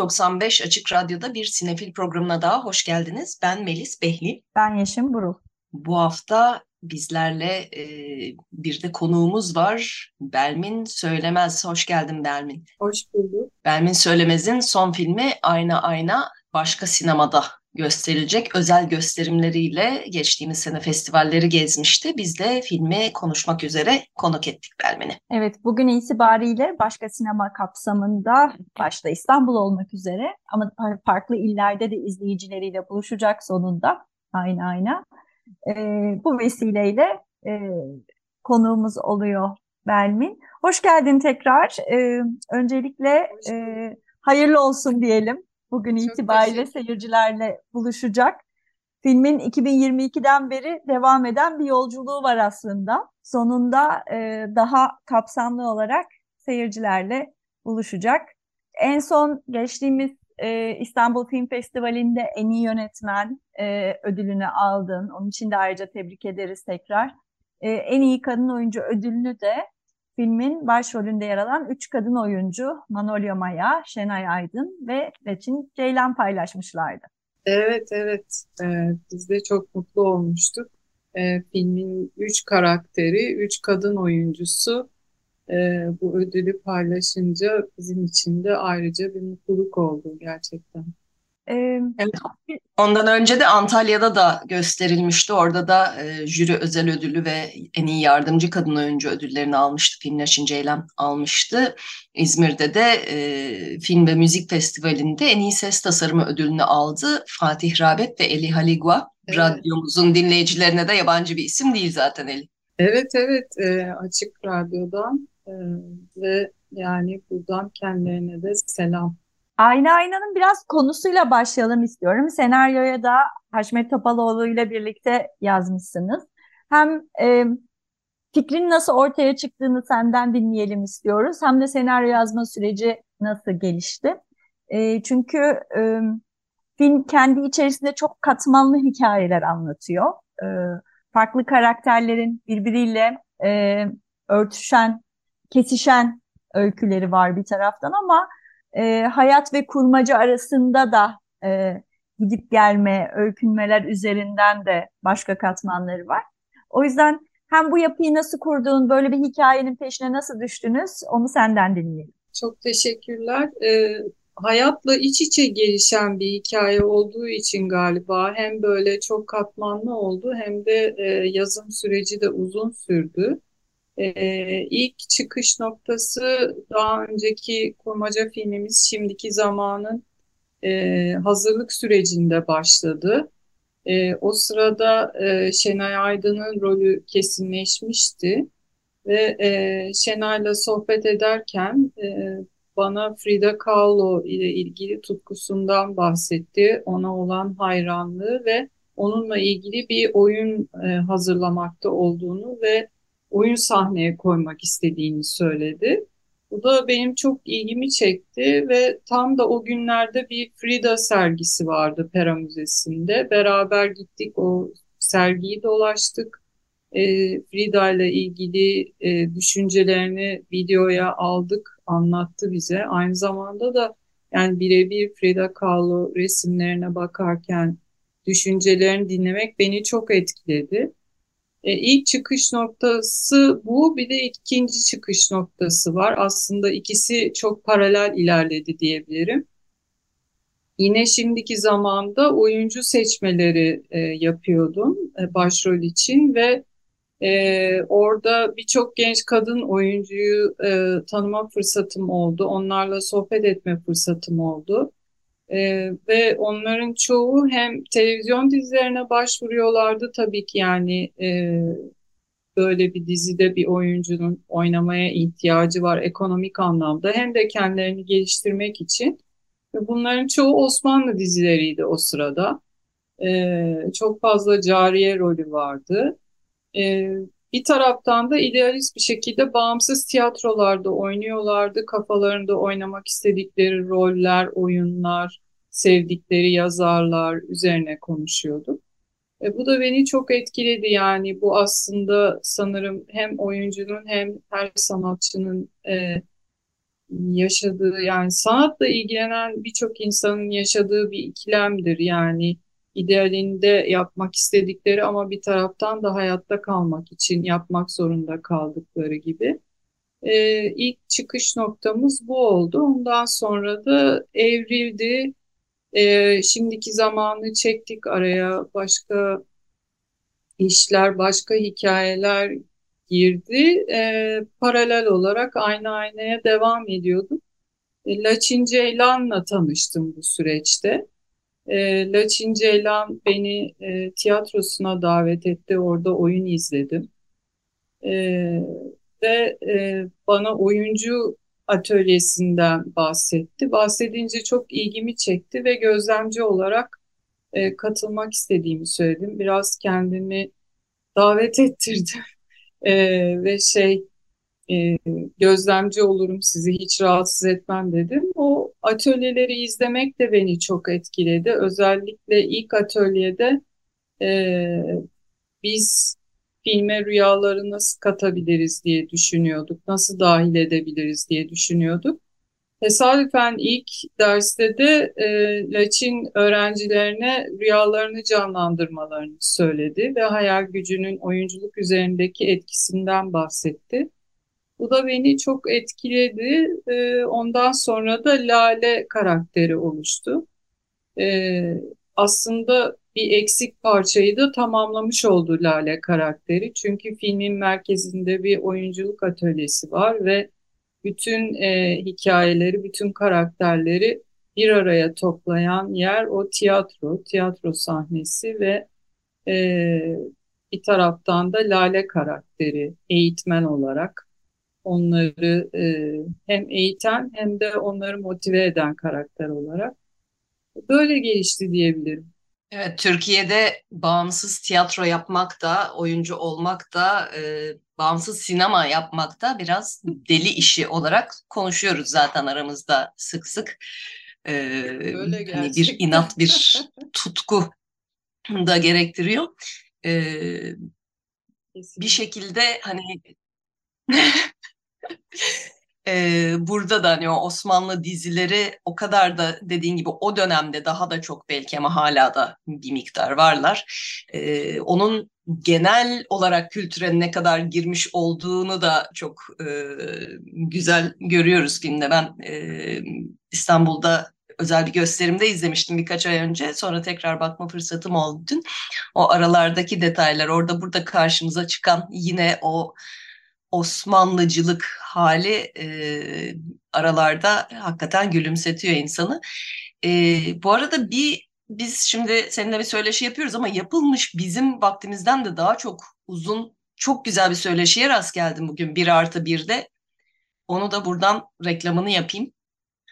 95 Açık Radyo'da bir sinefil programına daha hoş geldiniz. Ben Melis Behli. Ben Yeşim Burul. Bu hafta bizlerle e, bir de konuğumuz var. Belmin Söylemez. Hoş geldin Belmin. Hoş bulduk. Belmin Söylemez'in son filmi Ayna Ayna başka sinemada gösterilecek özel gösterimleriyle geçtiğimiz sene festivalleri gezmişti. Biz de filmi konuşmak üzere konuk ettik Belmen'i. Evet, bugün itibariyle başka sinema kapsamında başta İstanbul olmak üzere ama farklı illerde de izleyicileriyle buluşacak sonunda aynı ayna. E, bu vesileyle e, konuğumuz oluyor Belmin. Hoş geldin tekrar. E, öncelikle e, hayırlı olsun diyelim bugün Çok itibariyle seyircilerle buluşacak. Filmin 2022'den beri devam eden bir yolculuğu var aslında. Sonunda e, daha kapsamlı olarak seyircilerle buluşacak. En son geçtiğimiz e, İstanbul Film Festivali'nde en iyi yönetmen e, ödülünü aldın. Onun için de ayrıca tebrik ederiz tekrar. E, en iyi kadın oyuncu ödülünü de filmin başrolünde yer alan üç kadın oyuncu Manolya Maya, Şenay Aydın ve Reçin Ceylan paylaşmışlardı. Evet, evet. Ee, biz de çok mutlu olmuştuk. Ee, filmin üç karakteri, üç kadın oyuncusu e, bu ödülü paylaşınca bizim için de ayrıca bir mutluluk oldu gerçekten. Evet. Ondan önce de Antalya'da da gösterilmişti. Orada da e, jüri özel ödülü ve en iyi yardımcı kadın oyuncu ödüllerini almıştı. Film Naşin Ceylan almıştı. İzmir'de de e, film ve müzik festivalinde en iyi ses tasarımı ödülünü aldı. Fatih Rabet ve Eli Haligua. Evet. Radyomuzun dinleyicilerine de yabancı bir isim değil zaten Eli. Evet evet e, açık radyodan e, ve yani buradan kendilerine de selam. Ayna Ayna'nın biraz konusuyla başlayalım istiyorum. Senaryoya da Haşmet Topaloğlu ile birlikte yazmışsınız. Hem e, fikrin nasıl ortaya çıktığını senden dinleyelim istiyoruz. Hem de senaryo yazma süreci nasıl gelişti. E, çünkü e, film kendi içerisinde çok katmanlı hikayeler anlatıyor. E, farklı karakterlerin birbiriyle e, örtüşen, kesişen öyküleri var bir taraftan ama e, hayat ve kurmaca arasında da e, gidip gelme, öykünmeler üzerinden de başka katmanları var. O yüzden hem bu yapıyı nasıl kurduğun, böyle bir hikayenin peşine nasıl düştünüz onu senden dinleyelim. Çok teşekkürler. Ee, hayatla iç içe gelişen bir hikaye olduğu için galiba hem böyle çok katmanlı oldu hem de e, yazım süreci de uzun sürdü. Ee, ilk çıkış noktası daha önceki kurmaca filmimiz Şimdiki Zamanın e, hazırlık sürecinde başladı. E, o sırada e, Şenay Aydın'ın rolü kesinleşmişti ve e, Şenay'la sohbet ederken e, bana Frida Kahlo ile ilgili tutkusundan bahsetti, ona olan hayranlığı ve onunla ilgili bir oyun e, hazırlamakta olduğunu ve oyun sahneye koymak istediğini söyledi. Bu da benim çok ilgimi çekti ve tam da o günlerde bir Frida sergisi vardı Pera Müzesi'nde. Beraber gittik o sergiyi dolaştık. E, Frida ile ilgili e, düşüncelerini videoya aldık, anlattı bize. Aynı zamanda da yani birebir Frida Kahlo resimlerine bakarken düşüncelerini dinlemek beni çok etkiledi. E, ilk çıkış noktası bu. Bir de ikinci çıkış noktası var. Aslında ikisi çok paralel ilerledi diyebilirim. Yine şimdiki zamanda oyuncu seçmeleri e, yapıyordum e, başrol için ve e, orada birçok genç kadın oyuncuyu e, tanıma fırsatım oldu. Onlarla sohbet etme fırsatım oldu. Ee, ve onların çoğu hem televizyon dizilerine başvuruyorlardı tabii ki yani e, böyle bir dizide bir oyuncunun oynamaya ihtiyacı var ekonomik anlamda hem de kendilerini geliştirmek için Bunların çoğu Osmanlı dizileriydi o sırada. E, çok fazla cariye rolü vardı. E, bir taraftan da idealist bir şekilde bağımsız tiyatrolarda oynuyorlardı. Kafalarında oynamak istedikleri roller, oyunlar, sevdikleri yazarlar üzerine konuşuyorduk. E, bu da beni çok etkiledi yani bu aslında sanırım hem oyuncunun hem her sanatçının e, yaşadığı yani sanatla ilgilenen birçok insanın yaşadığı bir ikilemdir. Yani idealinde yapmak istedikleri ama bir taraftan da hayatta kalmak için yapmak zorunda kaldıkları gibi. Ee, ilk çıkış noktamız bu oldu. Ondan sonra da evrildi. Ee, şimdiki zamanı çektik araya başka işler, başka hikayeler girdi. Ee, paralel olarak aynı aynaya devam ediyordum. E, Laçin Ceylan'la tanıştım bu süreçte. E, Laçin Ceylan beni e, tiyatrosuna davet etti. Orada oyun izledim. E, ve e, bana oyuncu atölyesinden bahsetti. Bahsedince çok ilgimi çekti ve gözlemci olarak e, katılmak istediğimi söyledim. Biraz kendimi davet ettirdim. E, ve şey e, gözlemci olurum sizi hiç rahatsız etmem dedim. O atölyeleri izlemek de beni çok etkiledi. Özellikle ilk atölyede e, biz filme rüyaları nasıl katabiliriz diye düşünüyorduk, nasıl dahil edebiliriz diye düşünüyorduk. Tesadüfen ilk derste de e, Laçin öğrencilerine rüyalarını canlandırmalarını söyledi ve hayal gücünün oyunculuk üzerindeki etkisinden bahsetti. Bu da beni çok etkiledi. E, ondan sonra da Lale karakteri oluştu. E, aslında bir eksik parçayı da tamamlamış oldu Lale karakteri. Çünkü filmin merkezinde bir oyunculuk atölyesi var ve bütün e, hikayeleri, bütün karakterleri bir araya toplayan yer o tiyatro, tiyatro sahnesi ve e, bir taraftan da Lale karakteri eğitmen olarak onları e, hem eğiten hem de onları motive eden karakter olarak böyle gelişti diyebilirim. Evet, Türkiye'de bağımsız tiyatro yapmak da, oyuncu olmak da, e, bağımsız sinema yapmak da biraz deli işi olarak konuşuyoruz zaten aramızda sık sık. E, Öyle hani bir inat, bir tutku da gerektiriyor. E, bir şekilde hani Ee, burada da hani o Osmanlı dizileri o kadar da dediğin gibi o dönemde daha da çok belki ama hala da bir miktar varlar. Ee, onun genel olarak kültüre ne kadar girmiş olduğunu da çok e, güzel görüyoruz filmde. Ben e, İstanbul'da özel bir gösterimde izlemiştim birkaç ay önce. Sonra tekrar bakma fırsatım oldu dün. O aralardaki detaylar orada burada karşımıza çıkan yine o Osmanlıcılık hali e, aralarda hakikaten gülümsetiyor insanı. E, bu arada bir biz şimdi seninle bir söyleşi yapıyoruz ama yapılmış bizim vaktimizden de daha çok uzun, çok güzel bir söyleşiye rast geldim bugün bir artı birde. Onu da buradan reklamını yapayım.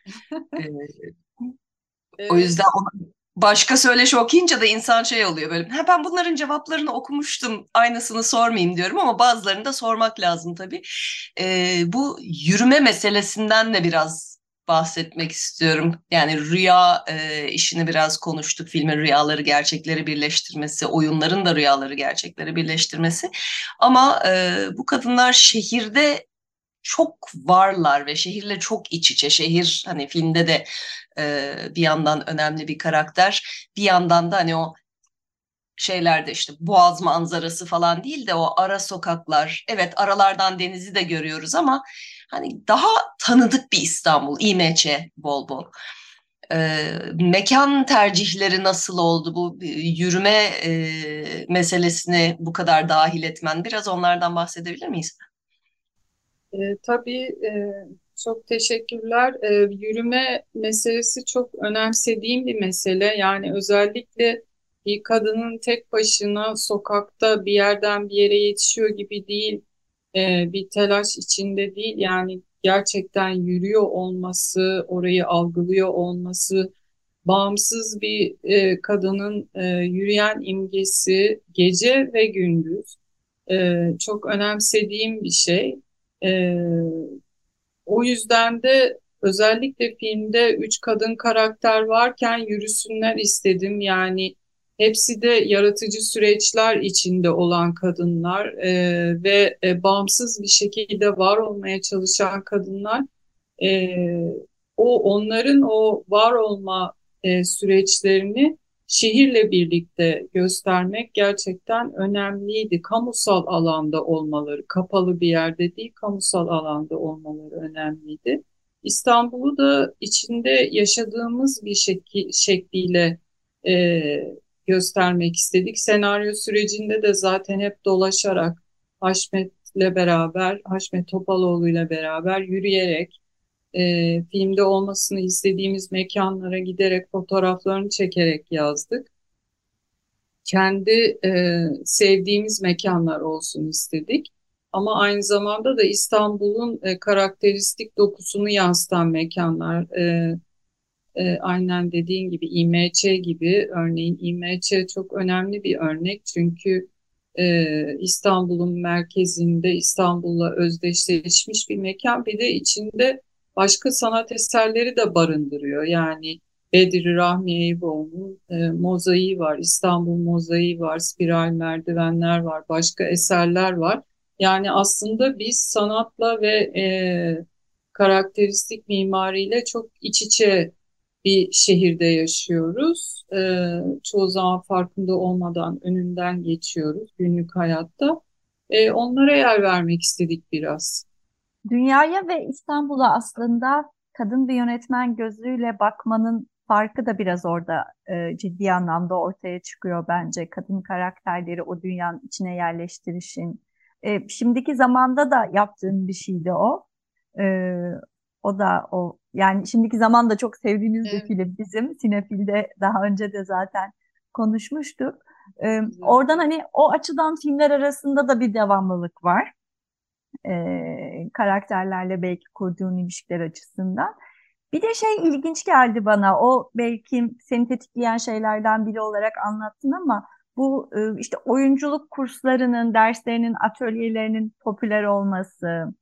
ee, evet. O yüzden onu, başka söyleşi okuyunca da insan şey oluyor böyle. Ha, ben bunların cevaplarını okumuştum aynısını sormayayım diyorum ama bazılarını da sormak lazım tabii. Ee, bu yürüme meselesinden de biraz bahsetmek istiyorum. Yani rüya e, işini biraz konuştuk. Filmin rüyaları gerçekleri birleştirmesi, oyunların da rüyaları gerçekleri birleştirmesi. Ama e, bu kadınlar şehirde çok varlar ve şehirle çok iç içe. Şehir hani filmde de e, bir yandan önemli bir karakter. Bir yandan da hani o şeylerde işte boğaz manzarası falan değil de o ara sokaklar. Evet aralardan denizi de görüyoruz ama hani daha tanıdık bir İstanbul, İMÇ bol bol. E, mekan tercihleri nasıl oldu bu yürüme e, meselesini bu kadar dahil etmen biraz onlardan bahsedebilir miyiz? E, tabii e, çok teşekkürler. E, yürüme meselesi çok önemsediğim bir mesele. Yani özellikle bir kadının tek başına sokakta bir yerden bir yere yetişiyor gibi değil, e, bir telaş içinde değil. Yani gerçekten yürüyor olması, orayı algılıyor olması, bağımsız bir e, kadının e, yürüyen imgesi gece ve gündüz e, çok önemsediğim bir şey. E, o yüzden de özellikle filmde üç kadın karakter varken yürüsünler istedim. Yani hepsi de yaratıcı süreçler içinde olan kadınlar e, ve e, bağımsız bir şekilde var olmaya çalışan kadınlar. E, o onların o var olma e, süreçlerini şehirle birlikte göstermek gerçekten önemliydi. Kamusal alanda olmaları, kapalı bir yerde değil, kamusal alanda olmaları önemliydi. İstanbul'u da içinde yaşadığımız bir şekli, şekliyle e, göstermek istedik. Senaryo sürecinde de zaten hep dolaşarak Haşmet'le beraber, Haşmet Topaloğlu'yla beraber yürüyerek e, filmde olmasını istediğimiz mekanlara giderek fotoğraflarını çekerek yazdık. Kendi e, sevdiğimiz mekanlar olsun istedik. Ama aynı zamanda da İstanbul'un e, karakteristik dokusunu yansıtan mekanlar. E, e, aynen dediğin gibi İMÇ gibi örneğin İMÇ çok önemli bir örnek. Çünkü e, İstanbul'un merkezinde İstanbul'la özdeşleşmiş bir mekan. Bir de içinde başka sanat eserleri de barındırıyor. Yani Bedri Rahmi Eyüboğlu'nun e, mozaiği var, İstanbul mozaiği var, spiral merdivenler var, başka eserler var. Yani aslında biz sanatla ve e, karakteristik mimariyle çok iç içe bir şehirde yaşıyoruz. E, çoğu zaman farkında olmadan önünden geçiyoruz günlük hayatta. E, onlara yer vermek istedik biraz. Dünyaya ve İstanbul'a aslında kadın bir yönetmen gözüyle bakmanın farkı da biraz orada e, ciddi anlamda ortaya çıkıyor bence. Kadın karakterleri o dünyanın içine yerleştirişin. E, şimdiki zamanda da yaptığın bir şeydi o. E, o da o yani şimdiki zaman da çok sevdiğimiz evet. bir film bizim. Sinefil'de daha önce de zaten konuşmuştuk. E, oradan hani o açıdan filmler arasında da bir devamlılık var e, karakterlerle belki kurduğun ilişkiler açısından. Bir de şey ilginç geldi bana. O belki seni tetikleyen şeylerden biri olarak anlattın ama bu e, işte oyunculuk kurslarının, derslerinin, atölyelerinin popüler olması,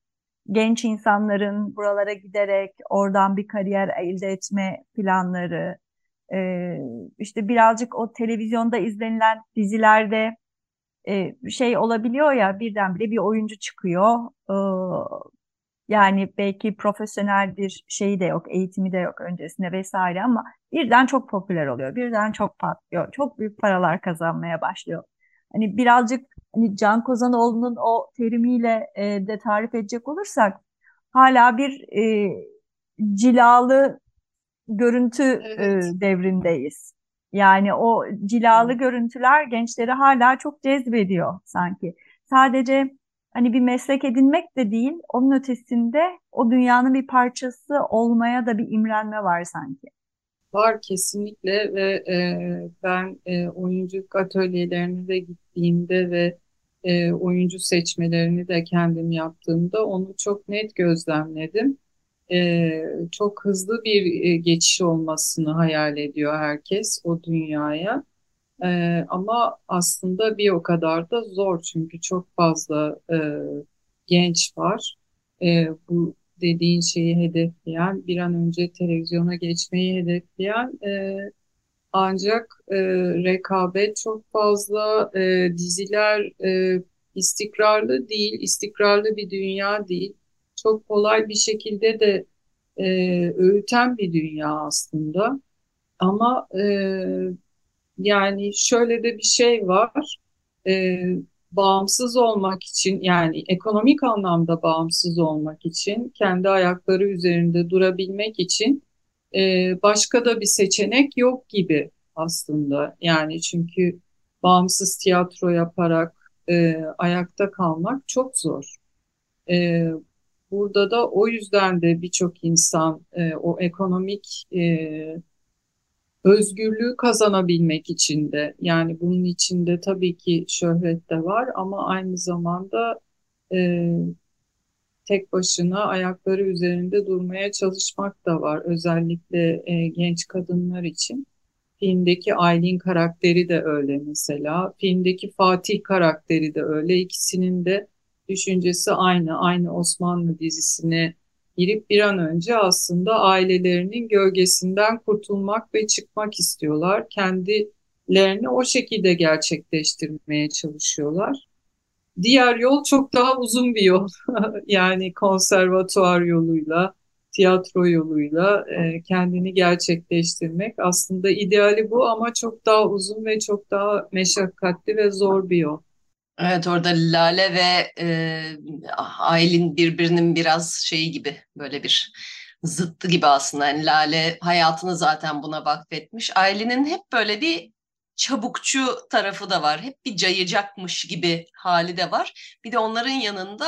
genç insanların buralara giderek oradan bir kariyer elde etme planları, e, işte birazcık o televizyonda izlenilen dizilerde e, şey olabiliyor ya birdenbire bir oyuncu çıkıyor. E, yani belki profesyonel bir şeyi de yok, eğitimi de yok öncesinde vesaire ama birden çok popüler oluyor. Birden çok patlıyor. Çok büyük paralar kazanmaya başlıyor. Hani birazcık hani Can Kozanoğlu'nun o terimiyle e, de tarif edecek olursak hala bir e, cilalı görüntü evet. e, devrindeyiz. Yani o cilalı görüntüler gençleri hala çok cezbediyor sanki. Sadece hani bir meslek edinmek de değil, onun ötesinde o dünyanın bir parçası olmaya da bir imrenme var sanki. Var kesinlikle ve e, ben e, oyunculuk atölyelerine de gittiğimde ve e, oyuncu seçmelerini de kendim yaptığımda onu çok net gözlemledim e, çok hızlı bir e, geçiş olmasını hayal ediyor herkes o dünyaya. E, ama aslında bir o kadar da zor çünkü çok fazla e, genç var. E, bu dediğin şeyi hedefleyen, bir an önce televizyona geçmeyi hedefleyen e, ancak e, rekabet çok fazla, e, diziler e, istikrarlı değil, istikrarlı bir dünya değil çok kolay bir şekilde de e, öğüten bir dünya aslında. Ama e, yani şöyle de bir şey var. E, bağımsız olmak için yani ekonomik anlamda bağımsız olmak için kendi ayakları üzerinde durabilmek için e, başka da bir seçenek yok gibi aslında. Yani çünkü bağımsız tiyatro yaparak e, ayakta kalmak çok zor. E, Burada da o yüzden de birçok insan e, o ekonomik e, özgürlüğü kazanabilmek için de yani bunun içinde tabii ki şöhret de var ama aynı zamanda e, tek başına ayakları üzerinde durmaya çalışmak da var. Özellikle e, genç kadınlar için. Filmdeki Aylin karakteri de öyle mesela. Filmdeki Fatih karakteri de öyle. İkisinin de düşüncesi aynı. Aynı Osmanlı dizisine girip bir an önce aslında ailelerinin gölgesinden kurtulmak ve çıkmak istiyorlar. Kendilerini o şekilde gerçekleştirmeye çalışıyorlar. Diğer yol çok daha uzun bir yol. yani konservatuar yoluyla, tiyatro yoluyla e, kendini gerçekleştirmek. Aslında ideali bu ama çok daha uzun ve çok daha meşakkatli ve zor bir yol. Evet orada Lale ve e, Aylin birbirinin biraz şeyi gibi böyle bir zıttı gibi aslında. Yani Lale hayatını zaten buna vakfetmiş. Aylin'in hep böyle bir çabukçu tarafı da var. Hep bir cayacakmış gibi hali de var. Bir de onların yanında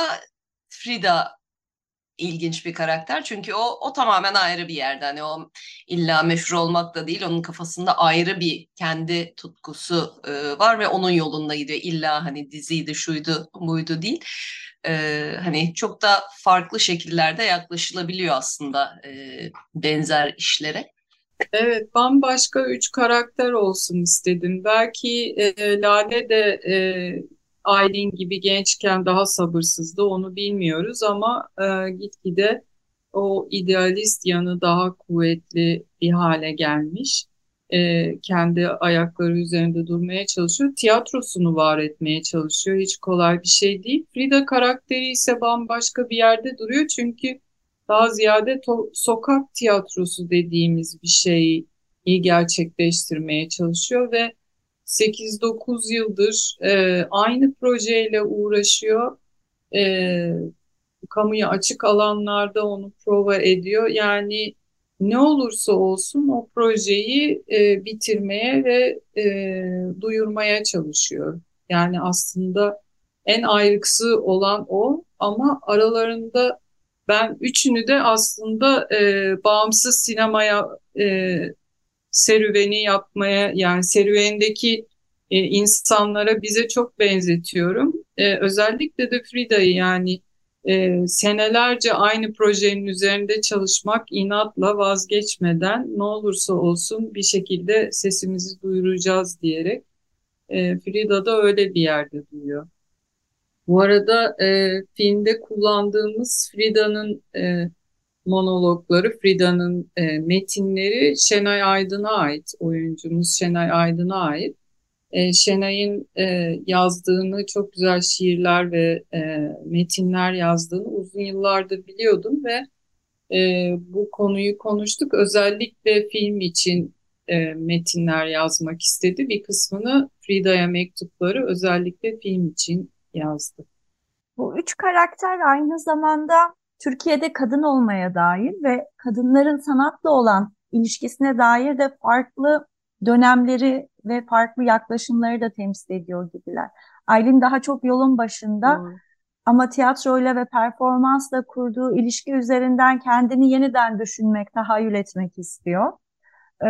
Frida ilginç bir karakter. Çünkü o, o tamamen ayrı bir yerde. Hani o illa meşhur olmak da değil. Onun kafasında ayrı bir kendi tutkusu e, var ve onun yolunda gidiyor. İlla hani diziydi, şuydu, buydu değil. E, hani çok da farklı şekillerde yaklaşılabiliyor aslında e, benzer işlere. Evet, bambaşka üç karakter olsun istedim. Belki e, Lale de e, Aylin gibi gençken daha sabırsızdı, onu bilmiyoruz ama e, gitgide o idealist yanı daha kuvvetli bir hale gelmiş. E, kendi ayakları üzerinde durmaya çalışıyor. Tiyatrosunu var etmeye çalışıyor. Hiç kolay bir şey değil. Frida karakteri ise bambaşka bir yerde duruyor çünkü daha ziyade sokak tiyatrosu dediğimiz bir şeyi gerçekleştirmeye çalışıyor ve 8-9 yıldır e, aynı projeyle uğraşıyor. E, kamuya açık alanlarda onu prova ediyor. Yani ne olursa olsun o projeyi e, bitirmeye ve e, duyurmaya çalışıyor. Yani aslında en ayrıksı olan o ama aralarında ben üçünü de aslında e, bağımsız sinemaya e, serüveni yapmaya yani serüvendeki e, insanlara bize çok benzetiyorum. E, özellikle de Frida'yı yani e, senelerce aynı projenin üzerinde çalışmak inatla vazgeçmeden ne olursa olsun bir şekilde sesimizi duyuracağız diyerek e, Frida da öyle bir yerde duyuyor. Bu arada e, filmde kullandığımız Frida'nın e, monologları, Frida'nın e, metinleri Şenay Aydın'a ait, oyuncumuz Şenay Aydın'a ait. E, Şenay'ın e, yazdığını, çok güzel şiirler ve e, metinler yazdığını uzun yıllardır biliyordum ve e, bu konuyu konuştuk. Özellikle film için e, metinler yazmak istedi. Bir kısmını Frida'ya mektupları özellikle film için yazdı. Bu üç karakter aynı zamanda Türkiye'de kadın olmaya dair ve kadınların sanatla olan ilişkisine dair de farklı dönemleri ve farklı yaklaşımları da temsil ediyor gibiler. Aylin daha çok yolun başında hmm. ama tiyatroyla ve performansla kurduğu ilişki üzerinden kendini yeniden düşünmek, tahayyül etmek istiyor. Ee,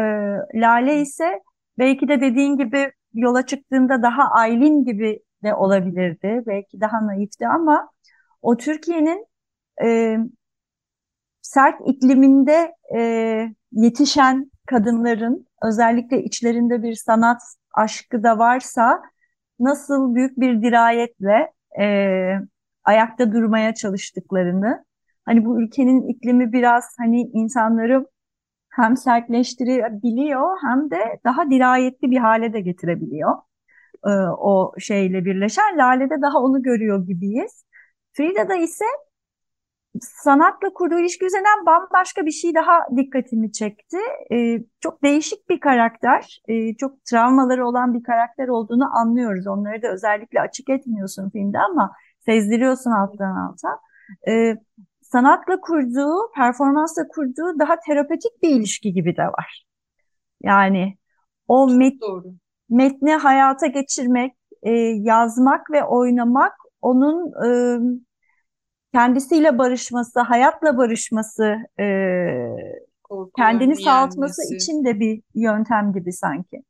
Lale ise belki de dediğin gibi yola çıktığında daha Aylin gibi de olabilirdi. Belki daha naifti ama o Türkiye'nin e, sert ikliminde e, yetişen kadınların özellikle içlerinde bir sanat aşkı da varsa nasıl büyük bir dirayetle e, ayakta durmaya çalıştıklarını hani bu ülkenin iklimi biraz hani insanları hem sertleştirebiliyor hem de daha dirayetli bir hale de getirebiliyor e, o şeyle birleşen. Lale'de daha onu görüyor gibiyiz. Frida'da ise sanatla kurduğu ilişki üzerinden bambaşka bir şey daha dikkatimi çekti. Ee, çok değişik bir karakter, ee, çok travmaları olan bir karakter olduğunu anlıyoruz. Onları da özellikle açık etmiyorsun filmde ama sezdiriyorsun alttan alta. Ee, sanatla kurduğu, performansla kurduğu daha terapötik bir ilişki gibi de var. Yani o met doğru. metni hayata geçirmek, e, yazmak ve oynamak onun... E, kendisiyle barışması, hayatla barışması, e, kendini sağaltması için de bir yöntem gibi sanki.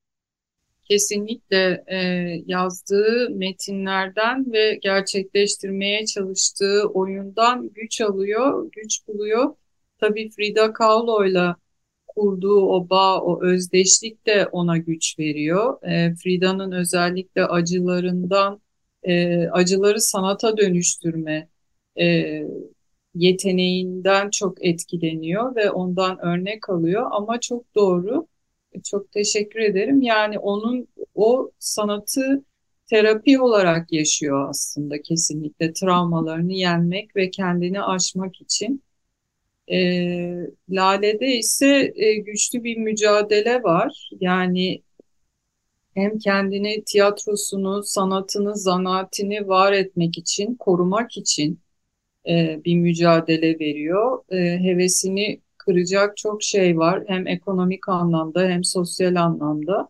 kesinlikle e, yazdığı metinlerden ve gerçekleştirmeye çalıştığı oyundan güç alıyor, güç buluyor. Tabii Frida Kahlo'yla kurduğu o bağ, o özdeşlik de ona güç veriyor. E, Frida'nın özellikle acılarından, e, acıları sanata dönüştürme e, yeteneğinden çok etkileniyor ve ondan örnek alıyor. Ama çok doğru, çok teşekkür ederim. Yani onun o sanatı terapi olarak yaşıyor aslında kesinlikle travmalarını yenmek ve kendini aşmak için. E, Lale'de ise e, güçlü bir mücadele var. Yani hem kendini, tiyatrosunu, sanatını, zanaatini var etmek için, korumak için e, bir mücadele veriyor. E, hevesini kıracak çok şey var. Hem ekonomik anlamda hem sosyal anlamda.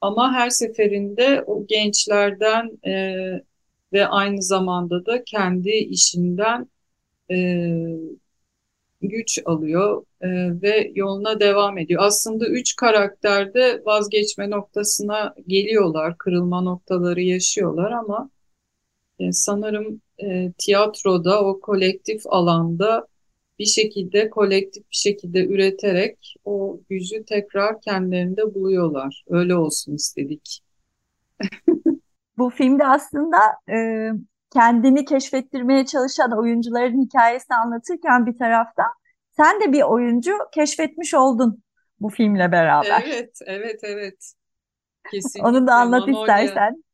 Ama her seferinde o gençlerden e, ve aynı zamanda da kendi işinden e, güç alıyor e, ve yoluna devam ediyor. Aslında üç karakterde vazgeçme noktasına geliyorlar, kırılma noktaları yaşıyorlar ama e, sanırım e, tiyatroda o kolektif alanda bir şekilde kolektif bir şekilde üreterek o gücü tekrar kendilerinde buluyorlar. Öyle olsun istedik. Bu filmde aslında e, kendini keşfettirmeye çalışan oyuncuların hikayesini anlatırken bir taraftan sen de bir oyuncu keşfetmiş oldun bu filmle beraber. Evet, evet, evet. Kesinlikle. Onu da anlat Manolya, istersen.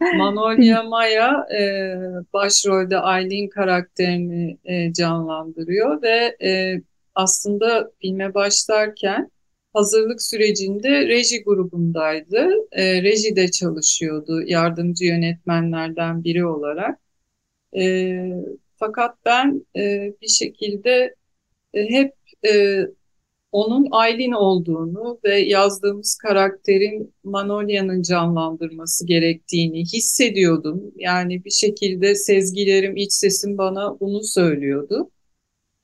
Manolya Maya e, başrolde Aylin karakterini e, canlandırıyor ve e, aslında filme başlarken hazırlık sürecinde reji grubundaydı. E, rejide çalışıyordu yardımcı yönetmenlerden biri olarak. E, fakat ben e, bir şekilde e, hep e, onun Aylin olduğunu ve yazdığımız karakterin Manolya'nın canlandırması gerektiğini hissediyordum. Yani bir şekilde sezgilerim, iç sesim bana bunu söylüyordu.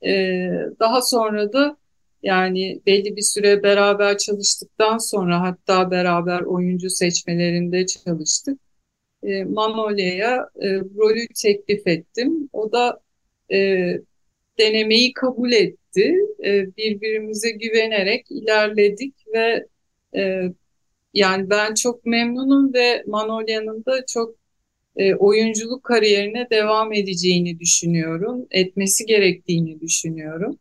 Ee, daha sonra da yani belli bir süre beraber çalıştıktan sonra hatta beraber oyuncu seçmelerinde çalıştık. Ee, Manolya'ya e, rolü teklif ettim. O da e, denemeyi kabul etti. E, birbirimize güvenerek ilerledik ve e, yani ben çok memnunum ve Manolya'nın da çok e, oyunculuk kariyerine devam edeceğini düşünüyorum. Etmesi gerektiğini düşünüyorum.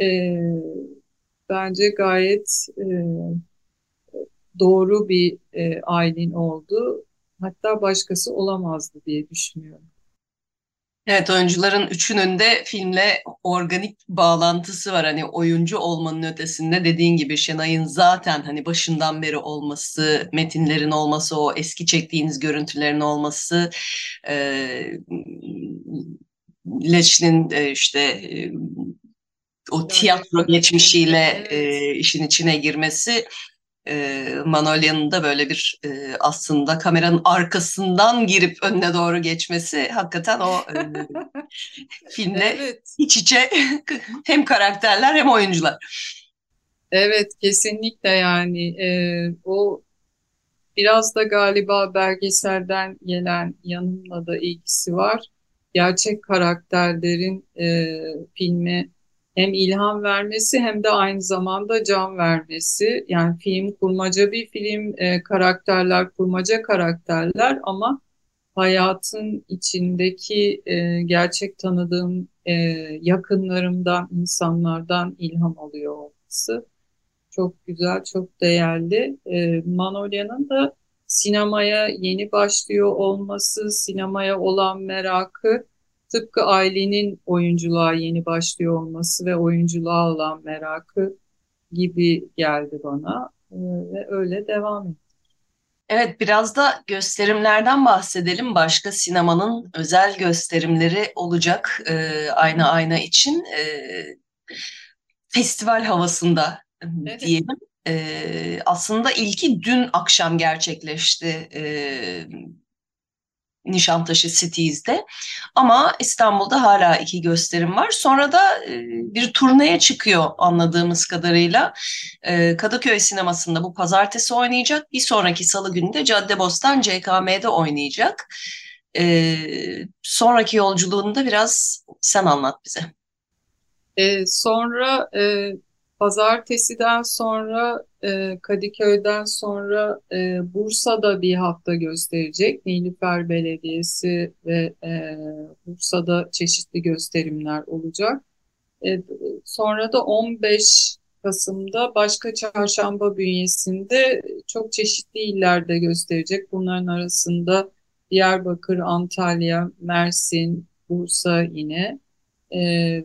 E, bence gayet doğru bir e, Aylin oldu. Hatta başkası olamazdı diye düşünüyorum. Evet oyuncuların üçünün de filmle organik bağlantısı var. Hani oyuncu olmanın ötesinde dediğin gibi Şenay'ın zaten hani başından beri olması, metinlerin olması, o eski çektiğiniz görüntülerin olması, e, Leş'in e, işte e, o tiyatro geçmişiyle e, işin içine girmesi e, Manolya'nın da böyle bir e, aslında kameranın arkasından girip önüne doğru geçmesi hakikaten o e, filmle evet. iç içe hem karakterler hem oyuncular. Evet kesinlikle yani e, o biraz da galiba belgeselden gelen yanımla da ilgisi var. Gerçek karakterlerin e, filme hem ilham vermesi hem de aynı zamanda can vermesi. Yani film kurmaca bir film, e, karakterler kurmaca karakterler ama hayatın içindeki e, gerçek tanıdığım e, yakınlarımdan, insanlardan ilham alıyor olması. Çok güzel, çok değerli. E, Manolya'nın da sinemaya yeni başlıyor olması, sinemaya olan merakı tıpkı ailenin oyunculuğa yeni başlıyor olması ve oyunculuğa olan merakı gibi geldi bana ee, ve öyle devam etti. Evet biraz da gösterimlerden bahsedelim. Başka sinemanın özel gösterimleri olacak e, Ayna Ayna için. E, festival havasında evet. diyelim. E, aslında ilki dün akşam gerçekleşti. E, Nişantaşı Cities'de. Ama İstanbul'da hala iki gösterim var. Sonra da e, bir turneye çıkıyor anladığımız kadarıyla. E, Kadıköy sinemasında bu pazartesi oynayacak. Bir sonraki salı günü de Caddebostan CKM'de oynayacak. E, sonraki yolculuğunu da biraz sen anlat bize. E, sonra e, pazartesiden sonra e, Kadıköy'den sonra e, Bursa'da bir hafta gösterecek. Nilüfer Belediyesi ve e, Bursa'da çeşitli gösterimler olacak. E, sonra da 15 Kasım'da başka çarşamba bünyesinde çok çeşitli illerde gösterecek. Bunların arasında Diyarbakır, Antalya, Mersin, Bursa yine e,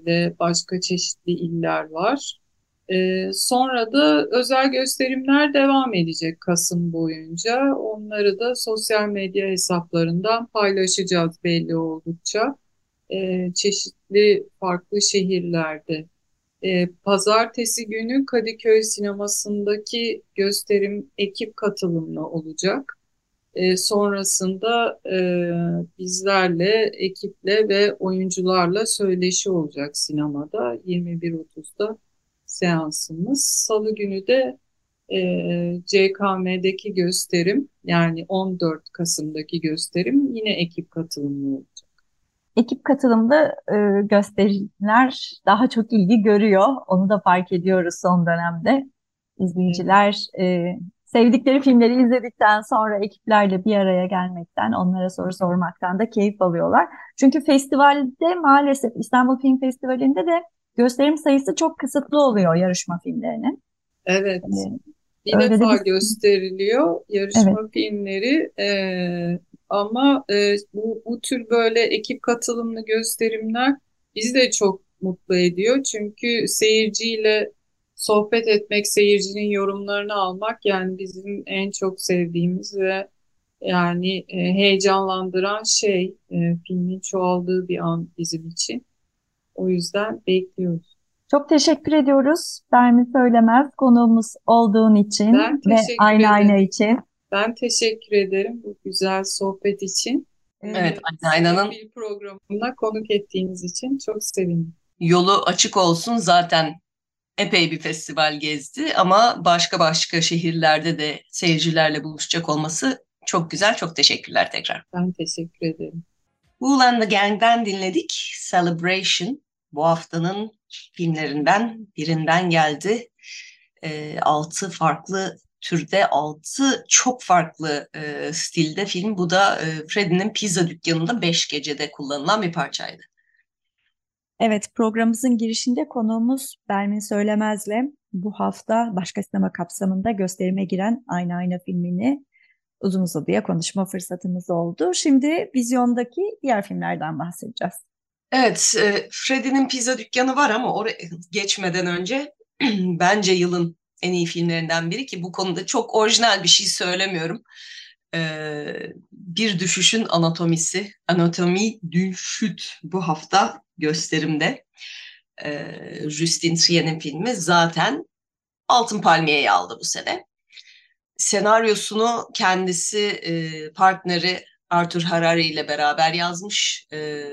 ve başka çeşitli iller var. E, sonra da özel gösterimler devam edecek Kasım boyunca. Onları da sosyal medya hesaplarından paylaşacağız belli oldukça. E, çeşitli farklı şehirlerde. E, pazartesi günü Kadıköy sinemasındaki gösterim ekip katılımlı olacak. Sonrasında e, bizlerle, ekiple ve oyuncularla söyleşi olacak sinemada 21.30'da seansımız. Salı günü de e, CKM'deki gösterim yani 14 Kasım'daki gösterim yine ekip katılımlı olacak. Ekip katılımda e, gösterimler daha çok ilgi görüyor. Onu da fark ediyoruz son dönemde. İzleyiciler e, sevdikleri filmleri izledikten sonra ekiplerle bir araya gelmekten, onlara soru sormaktan da keyif alıyorlar. Çünkü festivalde maalesef İstanbul Film Festivali'nde de gösterim sayısı çok kısıtlı oluyor yarışma filmlerinin. Evet. Ee, bir Öyle defa de gösteriliyor yarışma evet. filmleri e, ama e, bu, bu tür böyle ekip katılımlı gösterimler bizi de çok mutlu ediyor. Çünkü seyirciyle sohbet etmek, seyircinin yorumlarını almak yani bizim en çok sevdiğimiz ve yani e, heyecanlandıran şey e, filmin çoğaldığı bir an bizim için. O yüzden bekliyoruz. Çok teşekkür ediyoruz. Bermi Söylemez konuğumuz olduğun için ve aynı aynı için. Ben teşekkür ederim bu güzel sohbet için. Evet, Aynı Ayna'nın bir programına konuk ettiğiniz için çok sevindim. Yolu açık olsun zaten epey bir festival gezdi ama başka başka şehirlerde de seyircilerle buluşacak olması çok güzel. Çok teşekkürler tekrar. Ben teşekkür ederim. Wool and the Gang'den dinledik. Celebration bu haftanın filmlerinden birinden geldi. E, altı farklı türde, altı çok farklı e, stilde film. Bu da e, Freddy'nin pizza dükkanında beş gecede kullanılan bir parçaydı. Evet, programımızın girişinde konuğumuz Bermin Söylemez'le bu hafta başka sinema kapsamında gösterime giren Aynı Ayna filmini uzun uzadıya konuşma fırsatımız oldu. Şimdi vizyondaki diğer filmlerden bahsedeceğiz. Evet, e, Freddy'nin pizza dükkanı var ama oraya geçmeden önce bence yılın en iyi filmlerinden biri ki bu konuda çok orijinal bir şey söylemiyorum. Ee, bir düşüşün anatomisi, anatomi düşüt bu hafta gösterimde. Ee, Justin Trier'in filmi zaten Altın Palmiye'yi aldı bu sene. Senaryosunu kendisi e, partneri Arthur Harari ile beraber yazmış. E,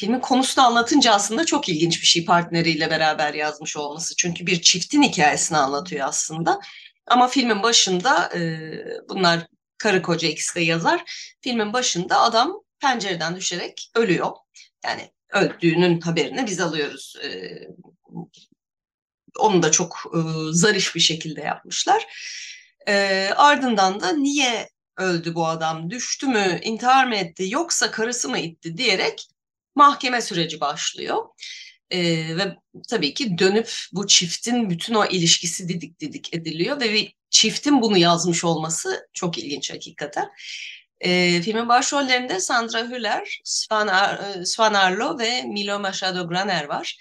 filmin konusunu anlatınca aslında çok ilginç bir şey partneriyle beraber yazmış olması. Çünkü bir çiftin hikayesini anlatıyor aslında. Ama filmin başında e, bunlar karı koca ikisi de yazar. Filmin başında adam pencereden düşerek ölüyor. Yani öldüğünün haberini biz alıyoruz. E, onu da çok e, zarif bir şekilde yapmışlar. E, ardından da niye öldü bu adam, düştü mü, intihar mı etti, yoksa karısı mı itti diyerek mahkeme süreci başlıyor. Ee, ve tabii ki dönüp bu çiftin bütün o ilişkisi didik didik ediliyor ve bir çiftin bunu yazmış olması çok ilginç hakikaten. Ee, filmin başrollerinde Sandra Hüller, Svan, Ar Svan Arlo ve Milo Machado Graner var.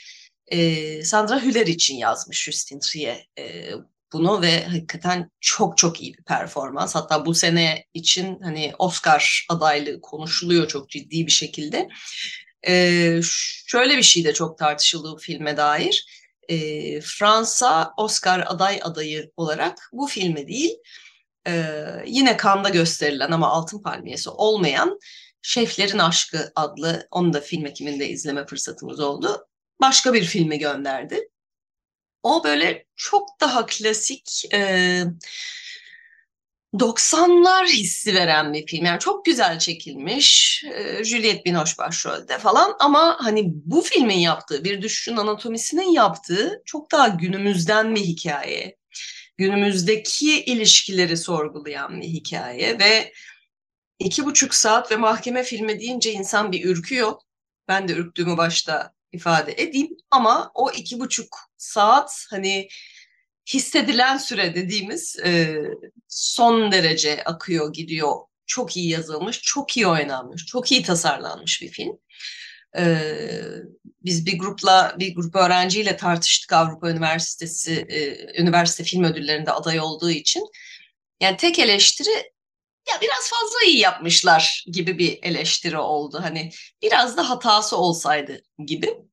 Ee, Sandra Hüller için yazmış Justin Trier e, bunu ve hakikaten çok çok iyi bir performans. Hatta bu sene için hani Oscar adaylığı konuşuluyor çok ciddi bir şekilde. Ee, şöyle bir şey de çok tartışıldı bu filme dair. Ee, Fransa Oscar aday adayı olarak bu filme değil, e, yine Kanda gösterilen ama altın palmiyesi olmayan Şeflerin Aşkı adlı onu da film ekiminde izleme fırsatımız oldu. Başka bir filmi gönderdi. O böyle çok daha klasik e, 90'lar hissi veren bir film. Yani çok güzel çekilmiş. E, Juliette Binoche başrolde falan ama hani bu filmin yaptığı, bir düşüşün anatomisinin yaptığı çok daha günümüzden bir hikaye. Günümüzdeki ilişkileri sorgulayan bir hikaye ve iki buçuk saat ve mahkeme filmi deyince insan bir ürküyor. Ben de ürktüğümü başta ifade edeyim ama o iki buçuk saat hani hissedilen süre dediğimiz e, son derece akıyor gidiyor. Çok iyi yazılmış, çok iyi oynanmış, çok iyi tasarlanmış bir film. Ee, biz bir grupla, bir grup öğrenciyle tartıştık Avrupa Üniversitesi, e, üniversite film ödüllerinde aday olduğu için. Yani tek eleştiri ya biraz fazla iyi yapmışlar gibi bir eleştiri oldu. Hani biraz da hatası olsaydı gibi.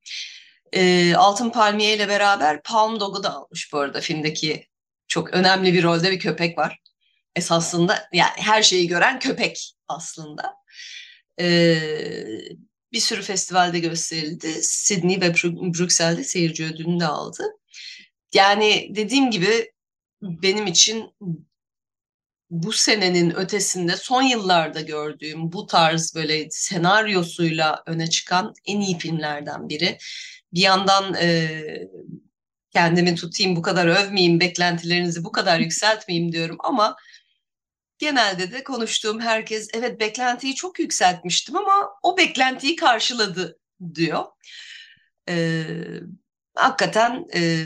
E, Altın Palmiye ile beraber Palm Dog'u da almış bu arada filmdeki çok önemli bir rolde bir köpek var. Esasında yani her şeyi gören köpek aslında. E, bir sürü festivalde gösterildi. Sydney ve Brüksel'de seyirci ödülünü de aldı. Yani dediğim gibi benim için bu senenin ötesinde son yıllarda gördüğüm bu tarz böyle senaryosuyla öne çıkan en iyi filmlerden biri. Bir yandan e, kendimi tutayım bu kadar övmeyeyim, beklentilerinizi bu kadar yükseltmeyeyim diyorum ama genelde de konuştuğum herkes evet beklentiyi çok yükseltmiştim ama o beklentiyi karşıladı diyor. E, hakikaten e,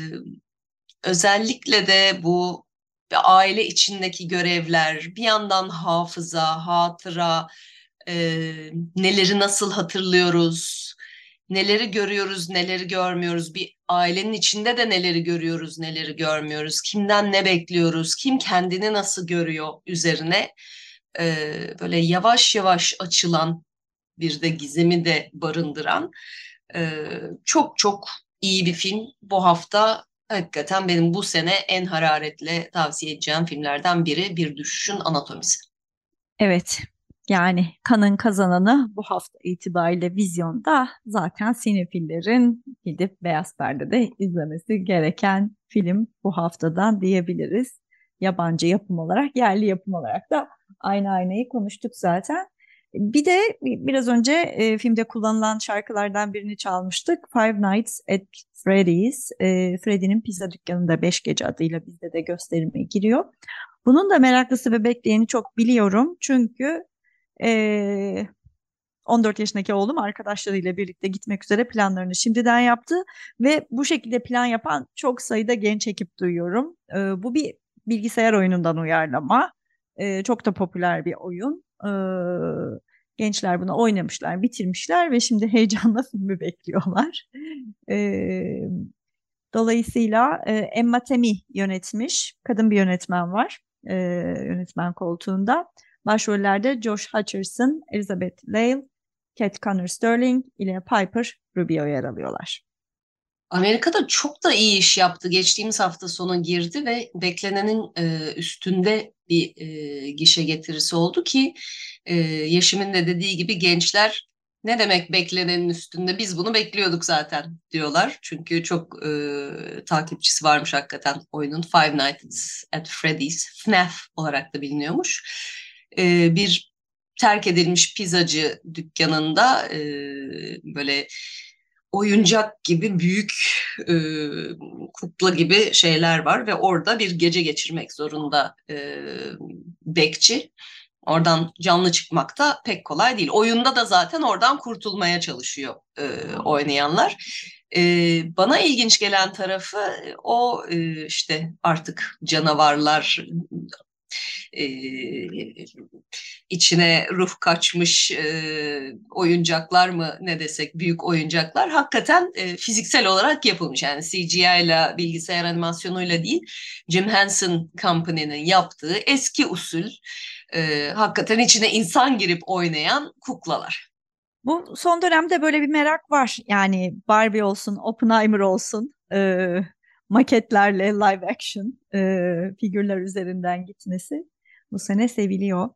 özellikle de bu aile içindeki görevler, bir yandan hafıza, hatıra, e, neleri nasıl hatırlıyoruz, neleri görüyoruz, neleri görmüyoruz, bir ailenin içinde de neleri görüyoruz, neleri görmüyoruz, kimden ne bekliyoruz, kim kendini nasıl görüyor üzerine e, böyle yavaş yavaş açılan bir de gizemi de barındıran e, çok çok iyi bir film. Bu hafta hakikaten benim bu sene en hararetle tavsiye edeceğim filmlerden biri Bir Düşüşün Anatomisi. Evet, yani kanın kazananı bu hafta itibariyle vizyonda zaten sinefillerin gidip Beyaz Perde'de izlemesi gereken film bu haftadan diyebiliriz. Yabancı yapım olarak, yerli yapım olarak da aynı aynayı konuştuk zaten. Bir de biraz önce e, filmde kullanılan şarkılardan birini çalmıştık. Five Nights at Freddy's. E, Freddy'nin pizza dükkanında Beş Gece adıyla bizde de gösterime giriyor. Bunun da meraklısı ve bekleyeni çok biliyorum. Çünkü e, 14 yaşındaki oğlum arkadaşlarıyla birlikte gitmek üzere planlarını şimdiden yaptı. Ve bu şekilde plan yapan çok sayıda genç ekip duyuyorum. E, bu bir bilgisayar oyunundan uyarlama. E, çok da popüler bir oyun. E, gençler bunu oynamışlar, bitirmişler ve şimdi heyecanla filmi bekliyorlar. E, dolayısıyla e, Emma Temi yönetmiş, kadın bir yönetmen var e, yönetmen koltuğunda. Başrollerde Josh Hutcherson, Elizabeth Lale, Cat Connor Sterling ile Piper Rubio yer alıyorlar. Amerika'da çok da iyi iş yaptı. Geçtiğimiz hafta sonu girdi ve beklenenin e, üstünde bir e, gişe getirisi oldu ki e, Yeşim'in de dediği gibi gençler ne demek beklenenin üstünde biz bunu bekliyorduk zaten diyorlar. Çünkü çok e, takipçisi varmış hakikaten oyunun Five Nights at Freddy's FNAF olarak da biliniyormuş. E, bir terk edilmiş pizzacı dükkanında e, böyle oyuncak gibi büyük e, kukla gibi şeyler var ve orada bir gece geçirmek zorunda e, bekçi. Oradan canlı çıkmak da pek kolay değil. Oyunda da zaten oradan kurtulmaya çalışıyor e, oynayanlar. E, bana ilginç gelen tarafı o e, işte artık canavarlar e, içine ruh kaçmış oyuncaklar mı ne desek büyük oyuncaklar hakikaten fiziksel olarak yapılmış. Yani CGI ile bilgisayar animasyonuyla değil Jim Henson Company'nin yaptığı eski usul hakikaten içine insan girip oynayan kuklalar. Bu son dönemde böyle bir merak var. Yani Barbie olsun, Oppenheimer olsun, maketlerle live action e, figürler üzerinden gitmesi. Bu sene seviliyor.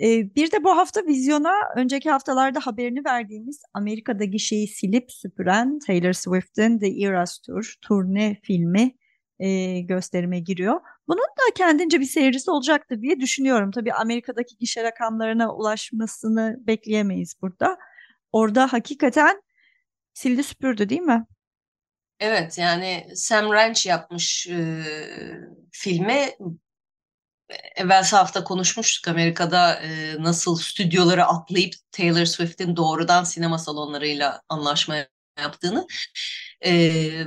Ee, bir de bu hafta vizyona önceki haftalarda haberini verdiğimiz Amerika'da gişeyi silip süpüren Taylor Swift'in The Eras Tour turne filmi e, gösterime giriyor. Bunun da kendince bir seyircisi olacaktır diye düşünüyorum. Tabii Amerika'daki gişe rakamlarına ulaşmasını bekleyemeyiz burada. Orada hakikaten sildi süpürdü değil mi? Evet yani Sam Ranch yapmış e, filmi. Evvel hafta konuşmuştuk Amerika'da e, nasıl stüdyoları atlayıp Taylor Swift'in doğrudan sinema salonlarıyla anlaşma yaptığını e,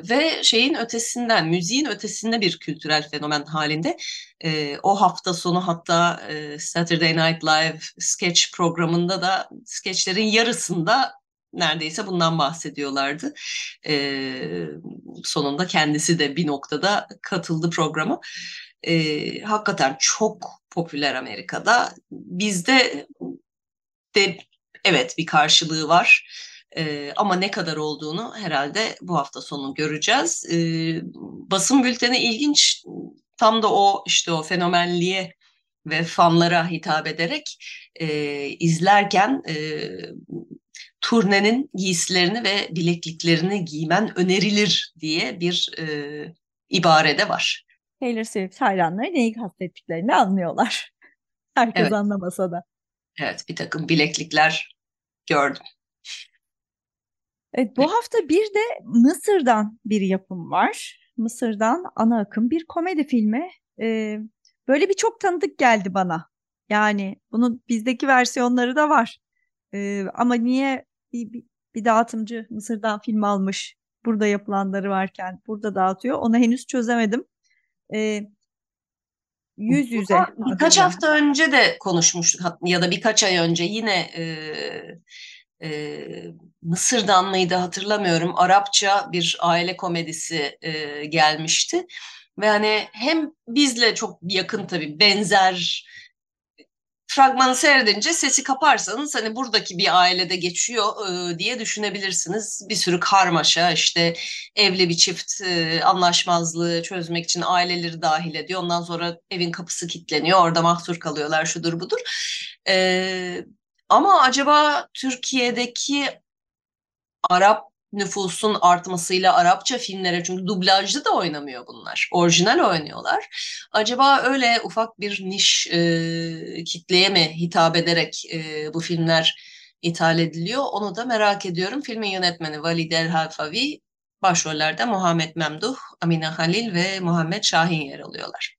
ve şeyin ötesinden, müziğin ötesinde bir kültürel fenomen halinde. E, o hafta sonu hatta e, Saturday Night Live sketch programında da sketchlerin yarısında neredeyse bundan bahsediyorlardı. E, sonunda kendisi de bir noktada katıldı programa. E, hakikaten çok popüler Amerika'da. Bizde de evet bir karşılığı var. E, ama ne kadar olduğunu herhalde bu hafta sonu göreceğiz. E, basın bülteni ilginç. Tam da o işte o fenomenliğe ve fanlara hitap ederek e, izlerken e, turnenin giysilerini ve bilekliklerini giymen önerilir diye bir e, de var. Taylor Swift hayranları neyi kastettiklerini anlıyorlar. Herkes evet. anlamasa da. Evet bir takım bileklikler gördüm. Evet, bu hafta bir de Mısır'dan bir yapım var. Mısır'dan ana akım bir komedi filmi. Ee, böyle bir çok tanıdık geldi bana. Yani bunun bizdeki versiyonları da var. Ee, ama niye bir, bir, bir dağıtımcı Mısır'dan film almış burada yapılanları varken burada dağıtıyor onu henüz çözemedim. Ee, yüz yüze. Birkaç hafta önce de konuşmuştuk ya da birkaç ay önce yine e, e, Mısır'dan mıydı hatırlamıyorum. Arapça bir aile komedisi e, gelmişti. Ve hani hem bizle çok yakın tabii benzer fragmanı seyredince sesi kaparsanız hani buradaki bir ailede geçiyor diye düşünebilirsiniz. Bir sürü karmaşa işte evli bir çift anlaşmazlığı çözmek için aileleri dahil ediyor. Ondan sonra evin kapısı kilitleniyor orada mahsur kalıyorlar şudur budur. E, ama acaba Türkiye'deki Arap nüfusun artmasıyla Arapça filmlere çünkü dublajlı da oynamıyor bunlar. Orijinal oynuyorlar. Acaba öyle ufak bir niş e, kitleye mi hitap ederek e, bu filmler ithal ediliyor? Onu da merak ediyorum. Filmin yönetmeni Valide El Halfavi, başrollerde Muhammed Memduh, Amine Halil ve Muhammed Şahin yer alıyorlar.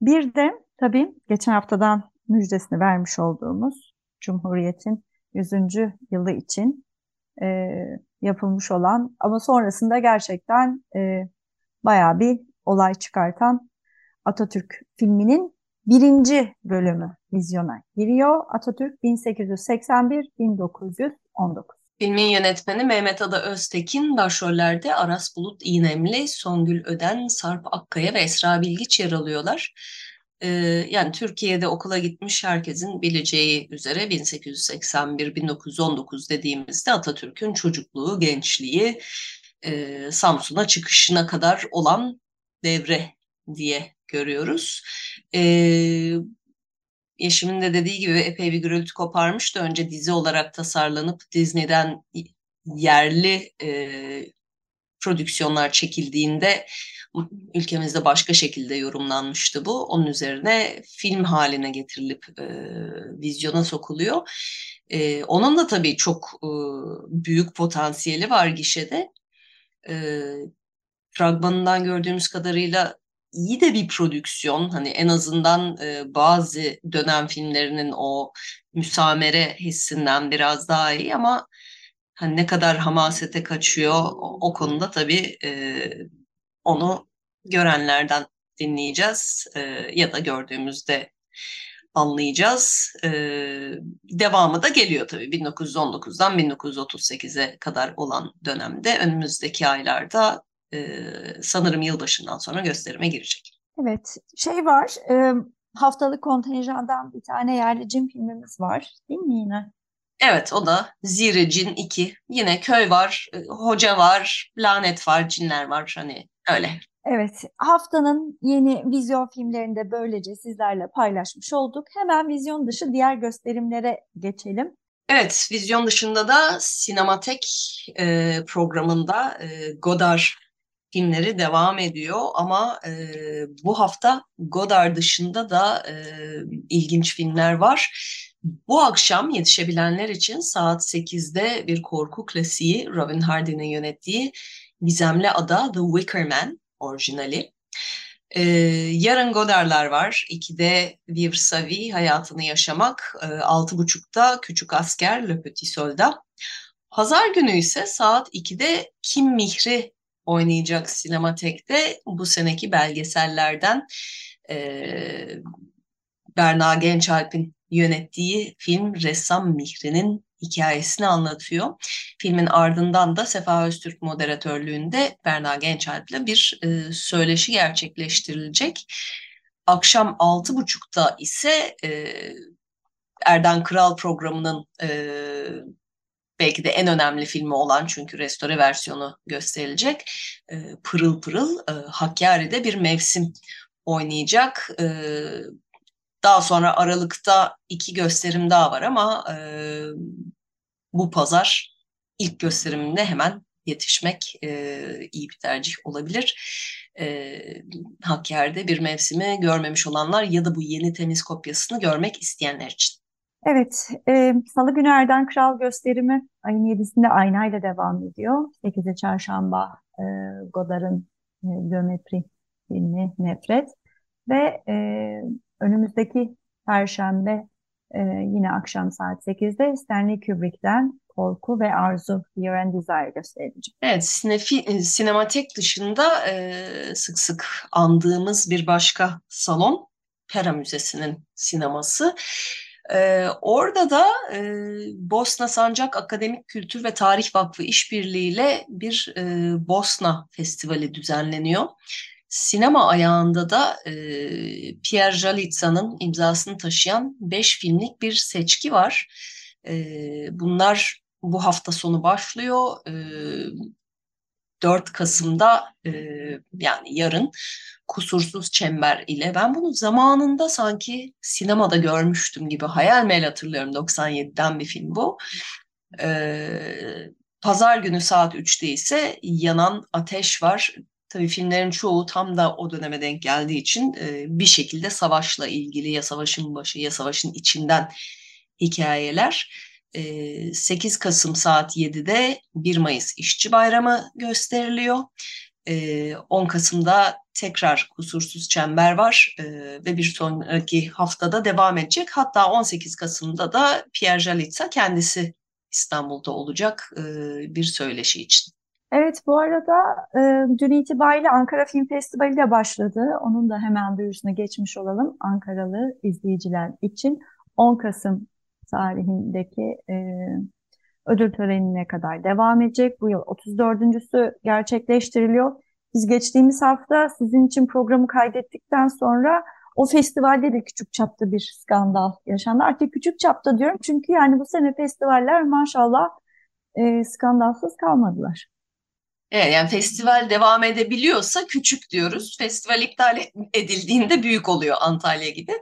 Bir de tabii geçen haftadan müjdesini vermiş olduğumuz Cumhuriyet'in 100. yılı için e, yapılmış olan ama sonrasında gerçekten e, bayağı bir olay çıkartan Atatürk filminin birinci bölümü vizyona giriyor. Atatürk 1881-1919. Filmin yönetmeni Mehmet Ada Öztekin, başrollerde Aras Bulut İğnemli, Songül Öden, Sarp Akkaya ve Esra Bilgiç yer alıyorlar. Ee, yani Türkiye'de okula gitmiş herkesin bileceği üzere 1881-1919 dediğimizde Atatürk'ün çocukluğu, gençliği, e, Samsun'a çıkışına kadar olan devre diye görüyoruz. Ee, Yeşim'in de dediği gibi epey bir gürültü koparmıştı. Önce dizi olarak tasarlanıp Disney'den yerli e, prodüksiyonlar çekildiğinde ülkemizde başka şekilde yorumlanmıştı bu. Onun üzerine film haline getirilip e, vizyona sokuluyor. E, onun da tabii çok e, büyük potansiyeli var gişede. E, fragmanından gördüğümüz kadarıyla iyi de bir prodüksiyon. Hani en azından e, bazı dönem filmlerinin o müsamere hissinden biraz daha iyi ama hani ne kadar hamasete kaçıyor o, konuda tabii e, onu görenlerden dinleyeceğiz e, ya da gördüğümüzde anlayacağız. E, devamı da geliyor tabii 1919'dan 1938'e kadar olan dönemde önümüzdeki aylarda sanırım yılbaşından sonra gösterime girecek. Evet şey var e, haftalık kontenjandan bir tane yerli cin filmimiz var değil mi yine? Evet o da Zire Cin 2. Yine köy var, e, hoca var, lanet var, cinler var. Hani Öyle. Evet, haftanın yeni vizyon filmlerini de böylece sizlerle paylaşmış olduk. Hemen vizyon dışı diğer gösterimlere geçelim. Evet, vizyon dışında da Sinematek e, programında e, Godard filmleri devam ediyor ama e, bu hafta Godard dışında da e, ilginç filmler var. Bu akşam yetişebilenler için saat 8'de bir korku klasiği Robin Hardy'nin yönettiği Gizemli Ada The Wicker Man orijinali. Ee, yarın Godard'lar var. İkide Vivre sa vie, hayatını yaşamak. Ee, altı buçukta Küçük Asker Le Petit Soldat. Pazar günü ise saat 2'de Kim Mihri oynayacak Sinematek'te bu seneki belgesellerden e, Berna Gençalp'in yönettiği film Ressam Mihri'nin hikayesini anlatıyor. Filmin ardından da Sefa Öztürk moderatörlüğünde Berna Gençalp'le bir e, söyleşi gerçekleştirilecek. Akşam altı buçukta ise e, Erden Kral programının e, belki de en önemli filmi olan çünkü restore versiyonu gösterilecek. E, pırıl pırıl e, Hakkari'de bir mevsim oynayacak. E, daha sonra Aralık'ta iki gösterim daha var ama e, bu pazar ilk gösteriminde hemen yetişmek e, iyi bir tercih olabilir. E, Hakkari'de bir mevsimi görmemiş olanlar ya da bu yeni temiz kopyasını görmek isteyenler için. Evet, e, Salı günü Erden Kral gösterimi ayın 7'sinde aynayla devam ediyor. 8'e çarşamba e, Godard'ın e, geometri filmi Nefret ve e, önümüzdeki Perşembe e, yine akşam saat 8'de Stanley Kubrick'ten Korku ve Arzu Fear and Desire gösterilecek. Evet, sinefi, e, sinematek dışında e, sık sık andığımız bir başka salon Pera Müzesi'nin sineması. Ee, orada da e, Bosna Sancak Akademik Kültür ve Tarih Vakfı işbirliğiyle bir e, Bosna Festivali düzenleniyor. Sinema ayağında da e, Pierre Jalitsa'nın imzasını taşıyan beş filmlik bir seçki var. E, bunlar bu hafta sonu başlıyor. E, 4 Kasım'da e, yani yarın Kusursuz Çember ile ben bunu zamanında sanki sinemada görmüştüm gibi hayal meyil hatırlıyorum 97'den bir film bu. E, Pazar günü saat 3'te ise Yanan Ateş var. Tabii filmlerin çoğu tam da o döneme denk geldiği için e, bir şekilde savaşla ilgili ya savaşın başı ya savaşın içinden hikayeler. 8 Kasım saat 7'de 1 Mayıs İşçi Bayramı gösteriliyor. 10 Kasım'da tekrar Kusursuz Çember var ve bir sonraki haftada devam edecek. Hatta 18 Kasım'da da Pierre Jalitsa kendisi İstanbul'da olacak bir söyleşi için. Evet bu arada e, dün itibariyle Ankara Film Festivali de başladı. Onun da hemen duyurusuna geçmiş olalım Ankaralı izleyiciler için. 10 Kasım tarihindeki e, ödül törenine kadar devam edecek. Bu yıl 34.sü gerçekleştiriliyor. Biz geçtiğimiz hafta sizin için programı kaydettikten sonra o festivalde de küçük çapta bir skandal yaşandı. Artık küçük çapta diyorum çünkü yani bu sene festivaller maşallah e, skandalsız kalmadılar. Evet yani festival devam edebiliyorsa küçük diyoruz. Festival iptal edildiğinde büyük oluyor Antalya gibi.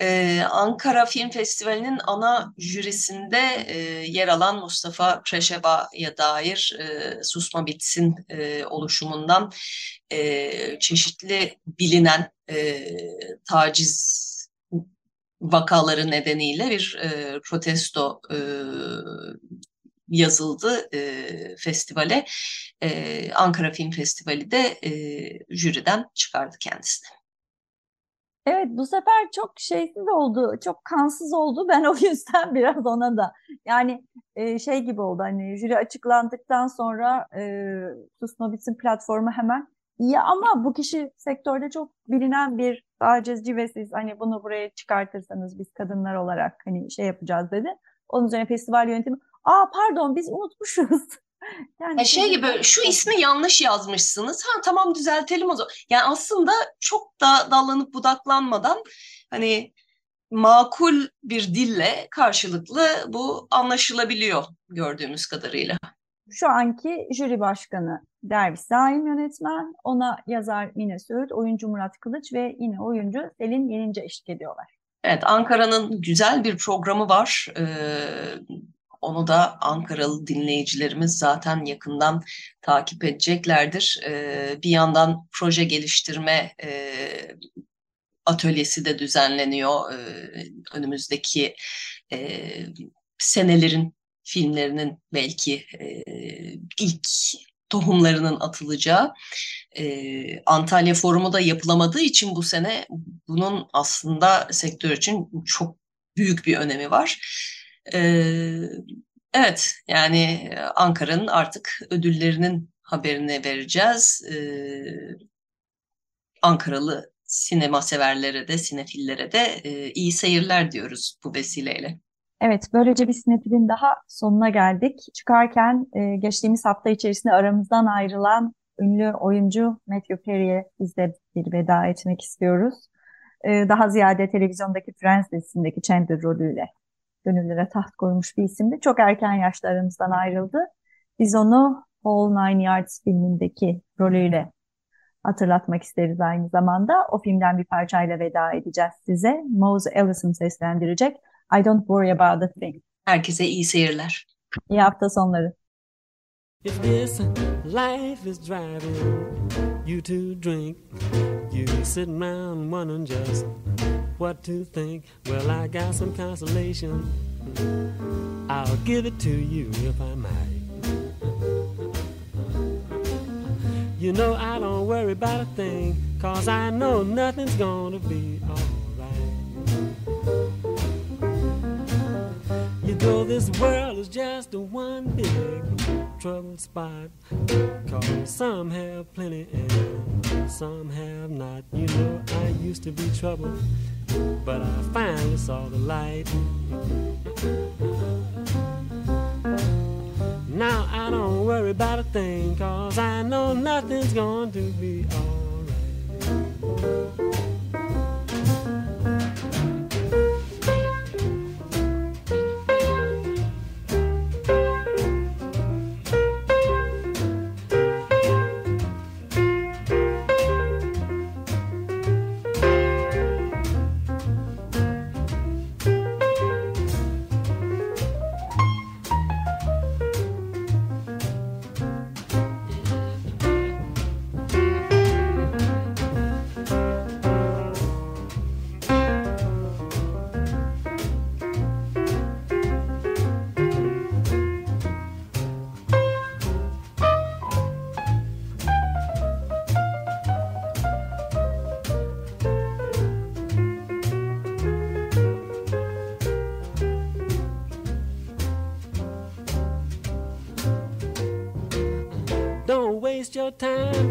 Ee, Ankara Film Festivali'nin ana jürisinde e, yer alan Mustafa Preşeva'ya dair e, Susma Bitsin e, oluşumundan e, çeşitli bilinen e, taciz vakaları nedeniyle bir e, protesto e, yazıldı e, festivale. E, Ankara Film Festivali de e, jüriden çıkardı kendisini. Evet bu sefer çok şeysiz oldu, çok kansız oldu. Ben o yüzden biraz ona da yani e, şey gibi oldu hani jüri açıklandıktan sonra e, Susnobis'in platformu hemen iyi ama bu kişi sektörde çok bilinen bir tacizci ve siz hani bunu buraya çıkartırsanız biz kadınlar olarak hani şey yapacağız dedi. Onun üzerine festival yönetimi aa pardon biz unutmuşuz. Yani e şey gibi şu ismi yanlış yazmışsınız. Ha tamam düzeltelim o zaman. Yani aslında çok da dallanıp budaklanmadan hani makul bir dille karşılıklı bu anlaşılabiliyor gördüğümüz kadarıyla. Şu anki jüri başkanı Derviş Zaim yönetmen, ona yazar Mine Söğüt, oyuncu Murat Kılıç ve yine oyuncu Selin Yenince eşlik ediyorlar. Evet, Ankara'nın güzel bir programı var. Ee, onu da Ankaralı dinleyicilerimiz zaten yakından takip edeceklerdir. Ee, bir yandan proje geliştirme e, atölyesi de düzenleniyor. Ee, önümüzdeki e, senelerin filmlerinin belki e, ilk tohumlarının atılacağı. E, Antalya Forumu da yapılamadığı için bu sene bunun aslında sektör için çok büyük bir önemi var. Evet, yani Ankara'nın artık ödüllerinin haberini vereceğiz. Ankaralı sinema severlere de, sinefillere de iyi seyirler diyoruz bu vesileyle. Evet, böylece bir sinefilin daha sonuna geldik. Çıkarken geçtiğimiz hafta içerisinde aramızdan ayrılan ünlü oyuncu Matthew Perry'e biz de bir veda etmek istiyoruz. Daha ziyade televizyondaki Friends dizisindeki Chandler rolüyle gönüllere taht koymuş bir isimdi. Çok erken yaşta aramızdan ayrıldı. Biz onu All Nine Yards filmindeki rolüyle hatırlatmak isteriz aynı zamanda. O filmden bir parçayla veda edeceğiz size. Mose Ellison seslendirecek. I don't worry about a thing. Herkese iyi seyirler. İyi hafta sonları. If this life is driving you to drink, you sitting around wondering just what to think. Well, I got some consolation. I'll give it to you if I might. You know I don't worry about a thing, cause I know nothing's gonna be alright. You know this world is just a one big troubled spot. Cause some have plenty and some have not. You know I used to be troubled, but I finally saw the light. Now I don't worry about a thing, cause I know nothing's going to be alright.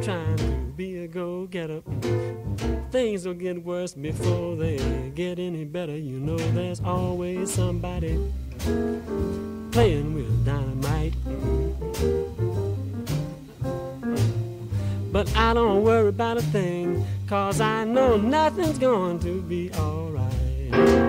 Trying to be a go getter. Things will get worse before they get any better. You know, there's always somebody playing with dynamite. But I don't worry about a thing, cause I know nothing's going to be alright.